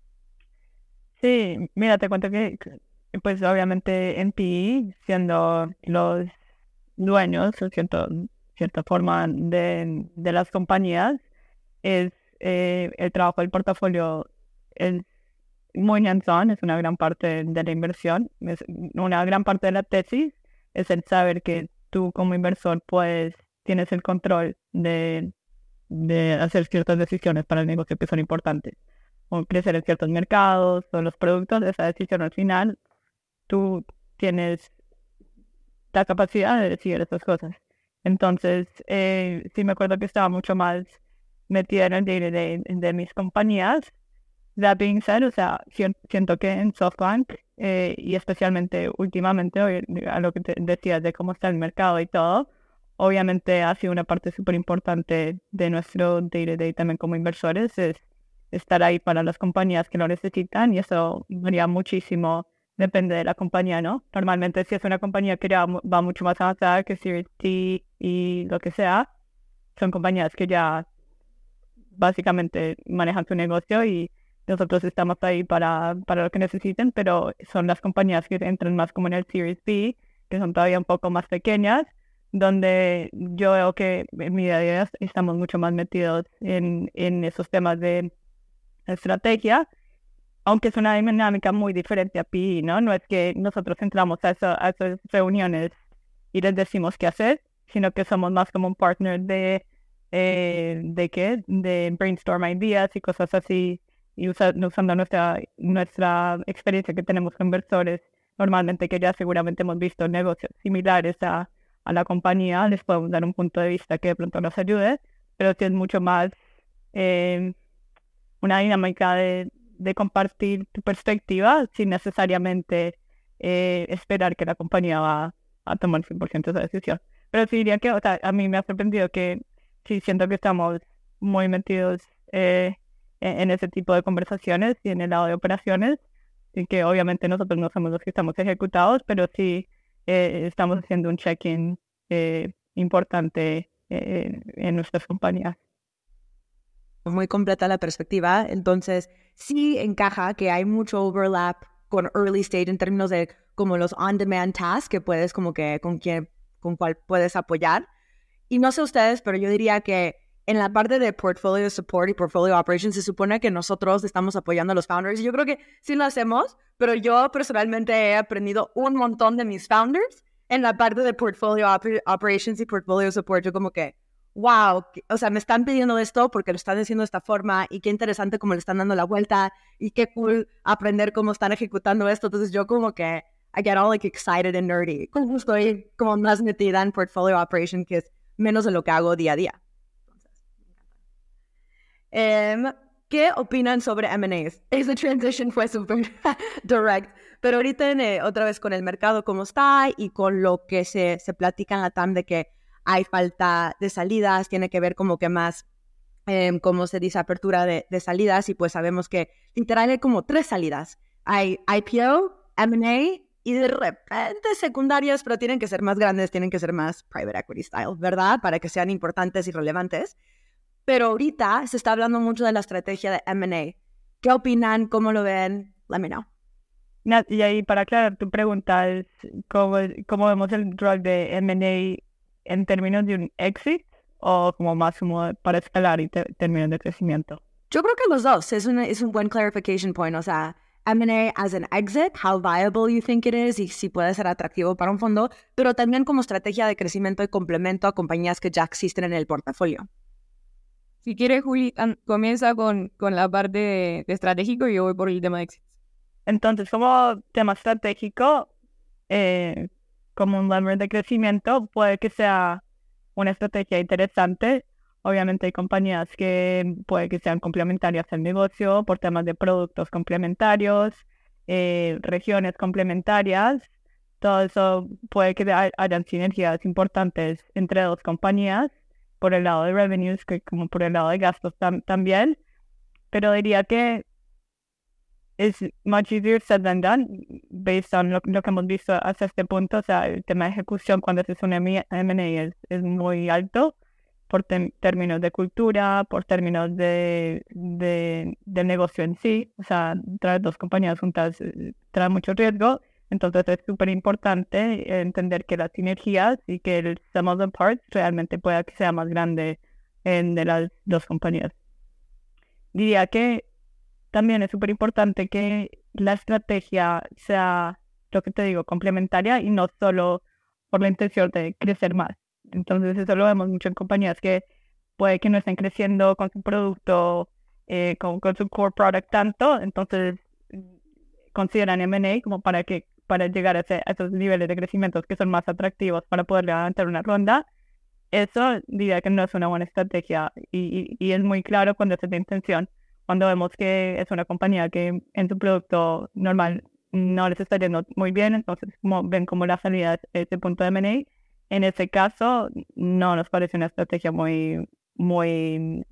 Sí, mira, te cuento que, pues obviamente en PE, siendo los dueños, en cierto, cierta forma, de, de las compañías, es eh, el trabajo del portafolio es muy hands-on, es una gran parte de la inversión, es una gran parte de la tesis es el saber que tú como inversor puedes, tienes el control de, de hacer ciertas decisiones para el negocio que son importantes, o crecer en ciertos mercados o los productos, esa decisión al final, tú tienes la capacidad de decidir esas cosas. Entonces, eh, sí me acuerdo que estaba mucho más metida en el día de, de mis compañías. That being said, o sea, siento que en SoftBank, eh, y especialmente últimamente, a lo que te decías de cómo está el mercado y todo, obviamente ha sido una parte súper importante de nuestro day-to-day también como inversores, es estar ahí para las compañías que lo necesitan y eso varía muchísimo, depende de la compañía, ¿no? Normalmente si es una compañía que ya va mucho más avanzada que Series T y lo que sea, son compañías que ya básicamente manejan su negocio y nosotros estamos ahí para, para lo que necesiten, pero son las compañías que entran más como en el Series B, que son todavía un poco más pequeñas, donde yo veo que en mi día a día estamos mucho más metidos en, en esos temas de estrategia, aunque es una dinámica muy diferente a PI, ¿no? No es que nosotros entramos a, a esas reuniones y les decimos qué hacer, sino que somos más como un partner de eh, de qué, de brainstorm ideas y cosas así, y usando nuestra, nuestra experiencia que tenemos con inversores, normalmente que ya seguramente hemos visto negocios similares a, a la compañía, les podemos dar un punto de vista que de pronto nos ayude, pero sí es mucho más eh, una dinámica de, compartir tu perspectiva sin necesariamente eh, esperar que la compañía va a tomar 100% esa decisión. Pero sí diría que, o a mí me ha sorprendido que sí siento que estamos muy metidos eh, e-, en, ese tipo de conversaciones y en el lado de operaciones, y que obviamente nosotros no somos los que estamos ejecutados, pero sí eh, estamos haciendo un check-in eh, importante en nuestras compañías. Muy completa la perspectiva, entonces sí encaja que hay mucho overlap con early stage en términos de como los on-demand tasks que puedes como que con quien con cual puedes apoyar, y no sé ustedes, pero yo diría que en la parte de portfolio support y portfolio operations se supone que nosotros estamos apoyando a los founders. Yo creo que sí lo hacemos, pero yo personalmente he aprendido un montón de mis founders en la parte de portfolio operations y portfolio support. Yo como que, wow, o sea, me están pidiendo esto porque lo están haciendo de esta forma y qué interesante cómo le están dando la vuelta y qué cool aprender cómo están ejecutando esto. Entonces yo como que I get all like excited and nerdy. Como estoy como más metida en portfolio operations que es menos de lo que hago día a día. Em, ¿Qué opinan sobre M&As? <laughs> Esa transition fue súper <laughs> direct, pero ahorita eh, otra vez con el mercado como está y con lo que se, se platica en la TAM de que hay falta de salidas, tiene que ver como que más, eh, como se dice, apertura de, de, salidas y pues sabemos que literal hay como tres salidas. Hay IPO, M&A y de repente secundarias, pero tienen que ser más grandes, tienen que ser más private equity style, ¿verdad? Para que sean importantes y relevantes. Pero ahorita se está hablando mucho de la estrategia de M&A. ¿Qué opinan? ¿Cómo lo ven? Let me know. Y ahí, para aclarar tu pregunta, es ¿cómo, cómo vemos el rol de M&A en términos de un exit o como más como para escalar y términos de crecimiento? Yo creo que los dos. Es un, es un buen clarification point. O sea, M&A as an exit, how viable you think it is y si puede ser atractivo para un fondo, pero también como estrategia de crecimiento y complemento a compañías que ya existen en el portafolio. Si quieres, Juli, comienza con, con la parte de, estratégico y yo voy por el tema de exit. Entonces, como tema estratégico, eh, como un lever de crecimiento, puede que sea una estrategia interesante. Obviamente hay compañías que puede que sean complementarias al negocio por temas de productos complementarios, eh, regiones complementarias. Todo eso puede que hayan sinergias importantes entre dos compañías por el lado de revenues que como por el lado de gastos también. Pero diría que es much easier said than done based on lo, que hemos visto hasta este punto. O sea, el tema de ejecución cuando se hace un M&A es, es muy alto por términos de cultura, por términos de, de, del negocio en sí. O sea, traer dos compañías juntas eh, trae mucho riesgo. Entonces es súper importante entender que las sinergias y que el sum of the parts realmente pueda que sea más grande en de las dos compañías. Diría que también es súper importante que la estrategia sea, lo que te digo, complementaria y no solo por la intención de crecer más. Entonces eso lo vemos mucho en compañías que puede que no estén creciendo con su producto, eh, con, su core product tanto, entonces consideran M&A como para que para llegar a, esos niveles de crecimiento que son más atractivos para poder levantar una ronda, eso diría que no es una buena estrategia y, y es muy claro cuando es de intención cuando vemos que es una compañía que en su producto normal no les está yendo muy bien, entonces como ven como la salida es ese punto de M&A. En ese caso, no nos parece una estrategia muy, muy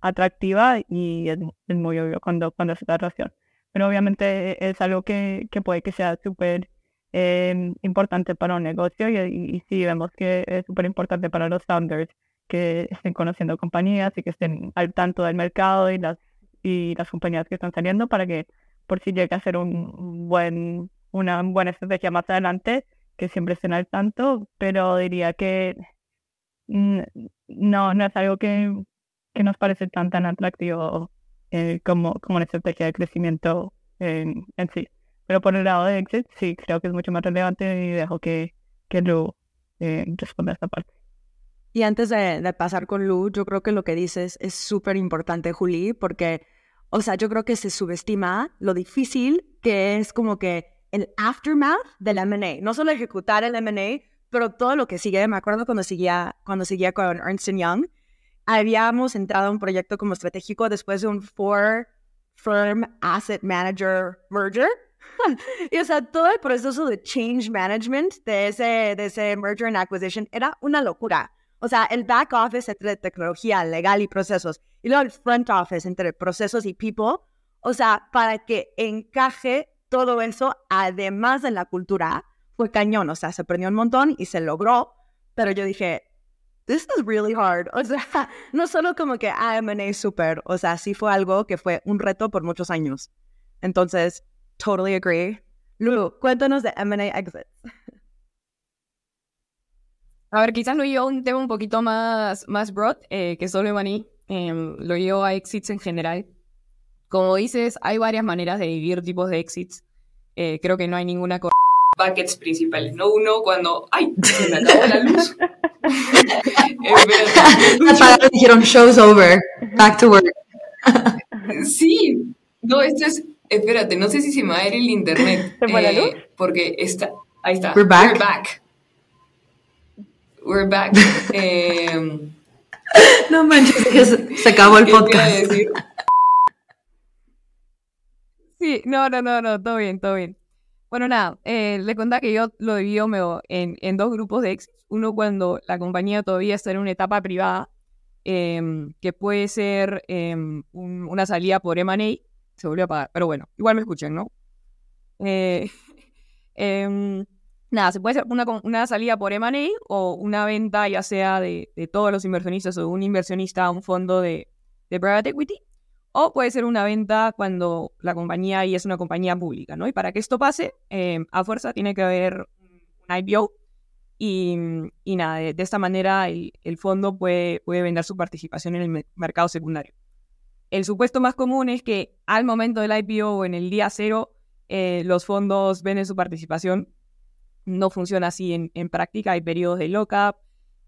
atractiva y es, muy obvio cuando, cuando se da razón. Pero obviamente es algo que, que puede que sea súper eh, importante para un negocio y, y, y, sí vemos que es súper importante para los founders que estén conociendo compañías y que estén al tanto del mercado y las y las compañías que están saliendo para que por si llega a ser un buen, una buena estrategia más adelante, que siempre estén al tanto, pero diría que no, no es algo que, que nos parece tan tan atractivo eh, como, como una estrategia de crecimiento en, en, sí. Pero por el lado de exit, sí, creo que es mucho más relevante y dejo que, que Lu eh, responda a esta parte. Y antes de, pasar con Lu, yo creo que lo que dices es súper importante, Juli, porque, o sea, yo creo que se subestima lo difícil que es como que el aftermath del M&A. No solo ejecutar el M&A, pero todo lo que sigue. Me acuerdo cuando seguía, cuando seguía con Ernst Young, habíamos entrado a un proyecto como estratégico después de un four firm asset manager merger. <laughs> y o sea, todo el proceso de change management de ese, de ese merger and acquisition era una locura. O sea, el back office entre tecnología, legal y procesos, y luego el front office entre procesos y people. O sea, para que encaje todo eso, además de la cultura, fue cañón. O sea, se aprendió un montón y se logró. Pero yo dije, this is really hard. <laughs> O sea, no solo como que ah, M&A super. O sea, sí fue algo que fue un reto por muchos años. Entonces, totally agree. Lulu, cuéntanos de M&A exits. <laughs> A ver, quizás lo llevo a un tema un poquito más, más broad eh, que solo Money. Em, lo llevo a exits en general. Como dices, hay varias maneras de dividir tipos de exits. Eh, creo que no hay ninguna con buckets principales. No uno cuando, ¡ay! Se me acabó la luz. <laughs> <laughs> eh, <laughs> dijeron, show's over, back to work. sí, no, esto es, espérate, no sé si se me va a ir el internet. ¿Se fue la luz? Eh, porque está, ahí está. We're back. We're back. We're back. Eh, <laughs> no manches, que se, acabó el podcast. <laughs> Sí, no, no, no, no, todo bien, todo bien. Bueno, nada, eh, le contaba que yo lo divido en, en dos grupos de éxitos. Uno cuando la compañía todavía está en una etapa privada, em, que puede ser em, una salida por M&A, se volvió a pagar, pero bueno, igual me escuchan, ¿no? <laughs> Em, nada, se puede hacer una, una salida por M&A o una venta ya sea de, de, todos los inversionistas o un inversionista a un fondo de, de private equity, o puede ser una venta cuando la compañía y es una compañía pública, ¿no? Y para que esto pase, eh, a fuerza tiene que haber un IPO y, y nada, de, esta manera el, el, fondo puede, puede vender su participación en el mercado secundario. El supuesto más común es que al momento del IPO o en el día cero, eh, los fondos venden su participación no funciona así en, en práctica, hay periodos de lockup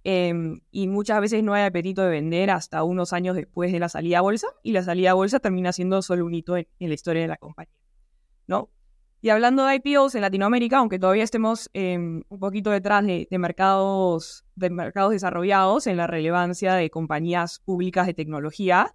em, y muchas veces no hay apetito de vender hasta unos años después de la salida a bolsa y la salida a bolsa termina siendo solo un hito en, la historia de la compañía, ¿no? Y hablando de IPOs en Latinoamérica, aunque todavía estemos em, un poquito detrás de, mercados, de mercados desarrollados en la relevancia de compañías públicas de tecnología,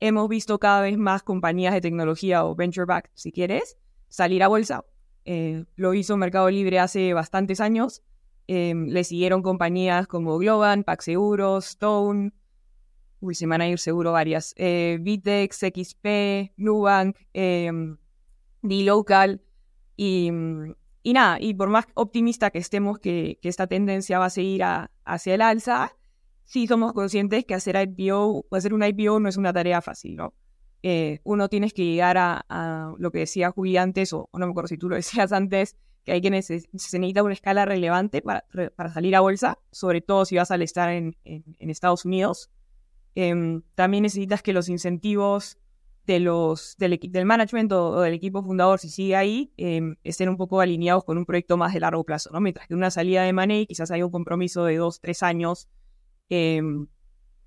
hemos visto cada vez más compañías de tecnología o venture back, si quieres, salir a bolsa. Eh, lo hizo Mercado Libre hace bastantes años. Em, le siguieron compañías como Globan, Seguros, Stone, uy, se van a ir seguro varias, eh, Vitex, XP, Nubank, eh, D-Local. Y, y, nada, y por más optimista que estemos que, que esta tendencia va a seguir hacia el alza, sí somos conscientes que hacer IPO, hacer un IPO no es una tarea fácil, ¿no? Eh, uno tienes que llegar a, lo que decía Juli antes, o, no me acuerdo si tú lo <laughs> decías antes, que hay que se necesita una escala relevante para, salir a bolsa, sobre todo si vas a estar en, Estados Unidos. Em, también necesitas que los incentivos de los, del, del management o, del equipo fundador, si sigue ahí, em, estén un poco alineados con un proyecto más de largo plazo, ¿no? Mientras que una salida de money quizás hay un compromiso de dos, tres años em,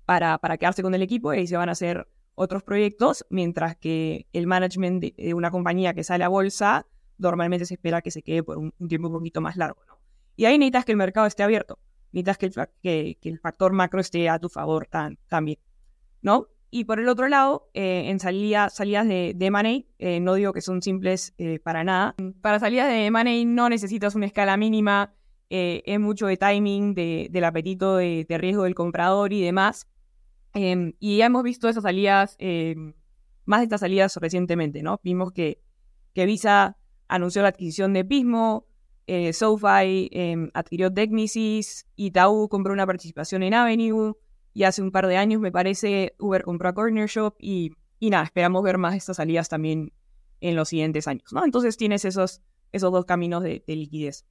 para, para quedarse con el equipo y se van a hacer otros proyectos, mientras que el management de, una compañía que sale a bolsa normalmente se espera que se quede por un, tiempo un poquito más largo, ¿no? Y ahí necesitas que el mercado esté abierto, necesitas que el, que, el factor macro esté a tu favor también, ¿no? Y por el otro lado, eh, en salidas de, de eh, no digo que son simples eh, para nada. Para salidas de money no necesitas una escala mínima, es mucho de timing, de, del apetito de, riesgo del comprador y demás. Em, y ya hemos visto esas salidas, em, más de estas salidas recientemente, ¿no? Vimos que, que Visa anunció la adquisición de Pismo, SoFi em, adquirió Technicis, Itaú compró una participación en Avenue, y hace un par de años, me parece, Uber compró a Corner Shop y, nada, esperamos ver más de estas salidas también en los siguientes años, ¿no? Entonces tienes esos, esos dos caminos de, liquidez.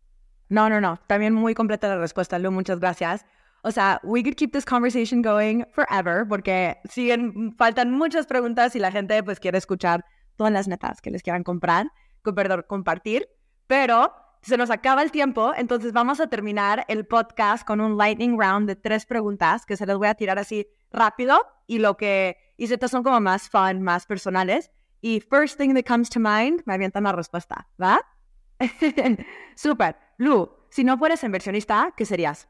No, no, no. También muy completa la respuesta, Lu. Muchas gracias. O sea, we could keep this conversation going forever porque siguen, faltan muchas preguntas y la gente pues quiere escuchar todas las netas que les quieran comprar, perdón, compartir. Pero se nos acaba el tiempo, entonces vamos a terminar el podcast con un lightning round de tres preguntas que se les voy a tirar así rápido y lo que y estas son como más fun, más personales. Y first thing that comes to mind, me avientan la respuesta, ¿va? <laughs> Super. Lu, si no fueres inversionista, ¿qué serías?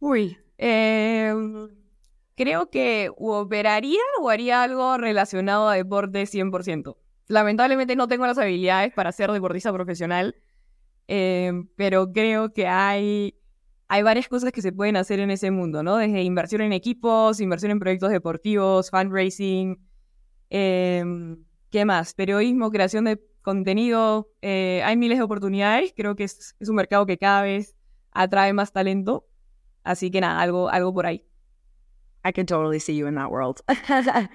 Uy, eh, creo que operaría o haría algo relacionado a deporte 100%. Lamentablemente no tengo las habilidades para ser deportista profesional, em, pero creo que hay, hay varias cosas que se pueden hacer en ese mundo, ¿no? Desde inversión en equipos, inversión en proyectos deportivos, fundraising, em, ¿qué más? Periodismo, creación de contenido, eh, hay miles de oportunidades, creo que es, un mercado que cada vez atrae más talento, así que nada, algo, algo por ahí. I can totally see you in that world. <laughs>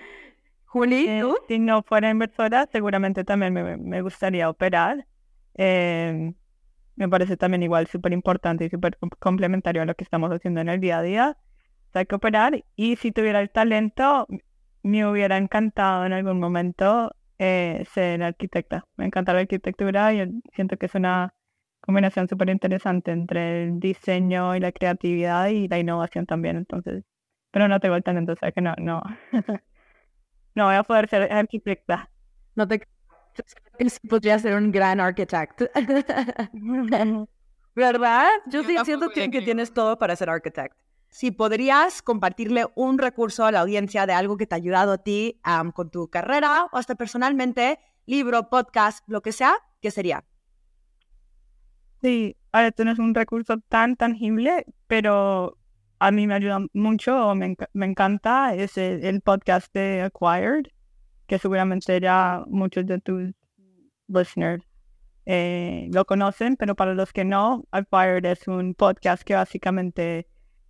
Juli, eh, si no fuera inversora, seguramente también me, gustaría operar. Eh, me parece también igual súper importante y súper complementario a lo que estamos haciendo en el día a día. hay que operar y si tuviera el talento, me hubiera encantado en algún momento eh, ser arquitecta. Me encanta la arquitectura y siento que es una combinación súper interesante entre el diseño y la creatividad y la innovación también. Entonces, pero no tengo el talento, o sea que no, no. <laughs> No voy a poder ser arquitecta. No te <laughs> podría ser un gran arquitecto. <laughs> ¿Verdad? Yo, sí siento que, tienes todo para ser arquitecto. Si podrías compartirle un recurso a la audiencia de algo que te ha ayudado a ti con tu carrera o hasta personalmente, libro, podcast, lo que sea, ¿qué sería? Sí, ahora esto no es un recurso tan tangible, pero a mí me ayuda mucho, me, me encanta, es el, podcast de Acquired, que seguramente ya muchos de tus listeners eh, lo conocen, pero para los que no, Acquired es un podcast que básicamente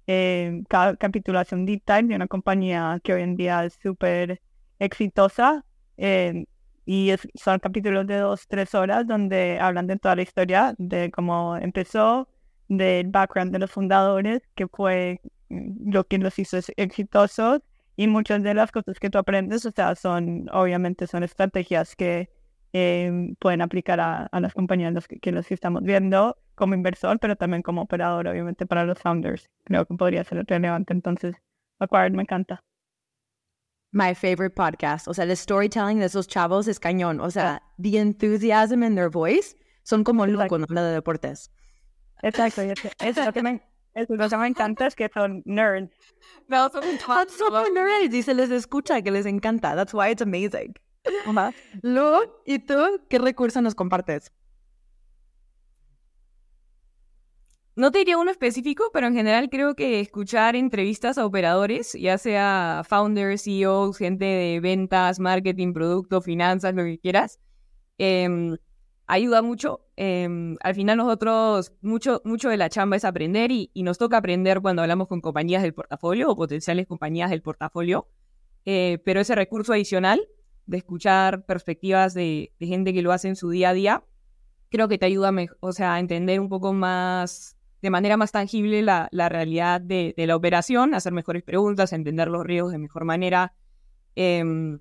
eh, cada capítulo hace un de una compañía que hoy en día es súper exitosa. Eh, y son capítulos de dos, tres horas donde hablan de toda la historia, de cómo empezó, del background de los fundadores, que fue mm, lo que los hizo exitosos y muchas de las cosas que tú aprendes, o sea, son, obviamente son estrategias que em, pueden aplicar a, las compañías los que, los estamos viendo como inversor, pero también como operador, obviamente, para los founders. Creo que podría ser relevante. Entonces, Acquired me encanta. My favorite podcast. O sea, el storytelling de esos chavos es cañón. O sea, the enthusiasm in their voice son como locos cuando hablan de deportes. Exacto, es lo que me, es lo que me encanta, es que son nerds. No, son <laughs> nerds y se les escucha que les encanta. That's why it's amazing. Lu, ¿y tú qué recurso nos compartes? No te diría uno específico, pero en general creo que escuchar entrevistas a operadores, ya sea founders, CEOs, gente de ventas, marketing, producto, finanzas, lo que quieras, em, ayuda mucho. Em, al final nosotros, mucho, mucho de la chamba es aprender y, nos toca aprender cuando hablamos con compañías del portafolio o potenciales compañías del portafolio. Eh, pero ese recurso adicional de escuchar perspectivas de, de gente que lo hace en su día a día, creo que te ayuda o sea, a entender un poco más, de manera más tangible la, la realidad de, de la operación, hacer mejores preguntas, entender los riesgos de mejor manera. Em,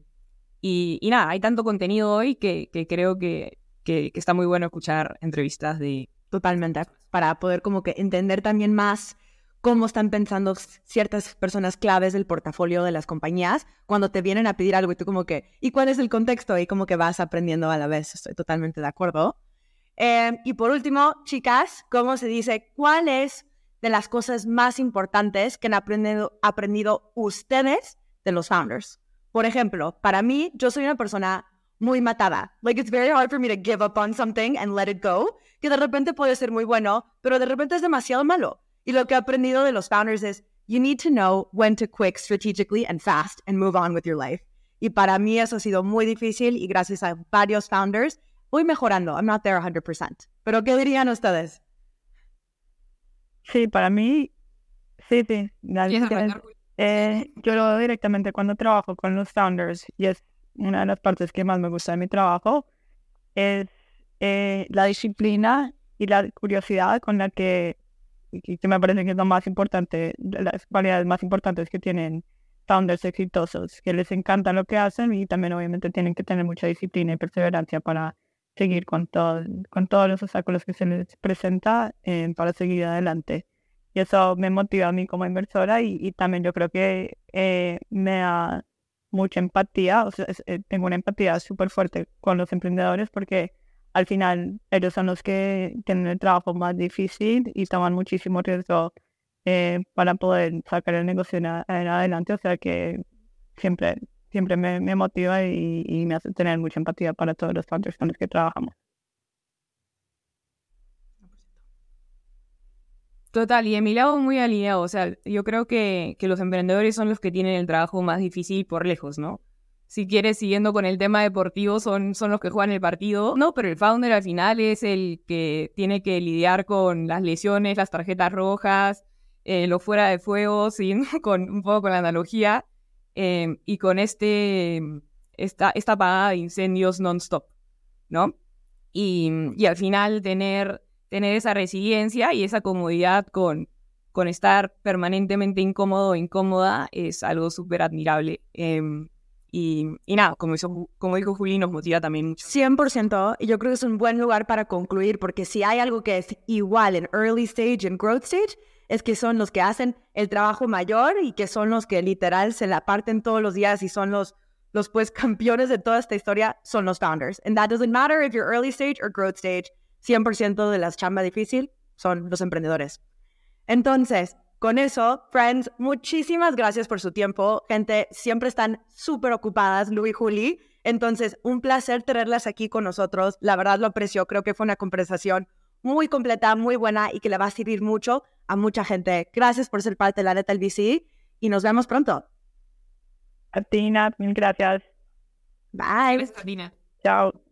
y, y nada, hay tanto contenido hoy que, que creo que, que, que está muy bueno escuchar entrevistas de... Totalmente. Para poder como que entender también más cómo están pensando ciertas personas claves del portafolio de las compañías cuando te vienen a pedir algo y tú como que, ¿y cuál es el contexto? Y como que vas aprendiendo a la vez. Estoy totalmente de acuerdo. Eh, y por último, chicas, ¿cómo se dice? ¿Cuál es de las cosas más importantes que han aprendido, ustedes de los founders? Por ejemplo, para mí, yo soy una persona muy matada. Like, it's very hard for me to give up on something and let it go. Que de repente puede ser muy bueno, pero de repente es demasiado malo. Y lo que he aprendido de los founders es, you need to know when to quick strategically and fast and move on with your life. Y para mí eso ha sido muy difícil y gracias a varios founders voy mejorando. I'm not there 100%. Pero ¿qué dirían ustedes? Sí, para mí, sí, sí. Eh, yo lo veo directamente cuando trabajo con los founders y es una de las partes que más me gusta de mi trabajo, es eh, la disciplina y la curiosidad con la que, y que me parece que es lo más importante, las cualidades más importantes que tienen founders exitosos, que les encanta lo que hacen y también obviamente tienen que tener mucha disciplina y perseverancia para seguir con, todo, con todos los obstáculos que se les presenta eh, para seguir adelante. Y eso me motiva a mí como inversora y, y también yo creo que eh, me da mucha empatía, o sea, es- eh, tengo una empatía súper fuerte con los emprendedores porque al final ellos son los que tienen el trabajo más difícil y toman muchísimo riesgo eh, para poder sacar el negocio en, adelante, o sea que siempre, siempre me, me motiva y, y me hace tener mucha empatía para todos los founders con los que trabajamos. Total, y de mi lado muy alineado. O sea, yo creo que, que los emprendedores son los que tienen el trabajo más difícil por lejos, ¿no? Si quieres, siguiendo con el tema deportivo, son, son los que juegan el partido. No, pero el founder al final es el que tiene que lidiar con las lesiones, las tarjetas rojas, eh, lo fuera de fuego, <laughs> siguiendo con un poco con la analogía, eh, y con este, esta, esta apagada de incendios non-stop, ¿no? Y, y al final tener tener esa resiliencia y esa comodidad con, con estar permanentemente incómodo o incómoda es algo súper admirable. Em, y, y nada, como, hizo- como dijo Juli, nos motiva también mucho. 100%, y yo creo que es un buen lugar para concluir, porque si hay algo que es igual en early stage en growth stage, es que son los que hacen el trabajo mayor y que son los que literal se la parten todos los días y son los, los pues <laughs> campeones de toda esta historia, son los founders. And that doesn't matter if you're early stage or growth stage, 100% de las chamba difícil son los emprendedores. Entonces, con eso, friends, muchísimas gracias por su tiempo. Gente, siempre están súper ocupadas, Lu y Juli. Entonces, un placer tenerlas aquí con nosotros. La verdad lo aprecio. Creo que fue una conversación muy completa, muy buena y que le va a servir mucho a mucha gente. Gracias por ser parte de la neta del VC y nos vemos pronto. A ti, Nat, mil gracias. Bye. Gracias. Chao.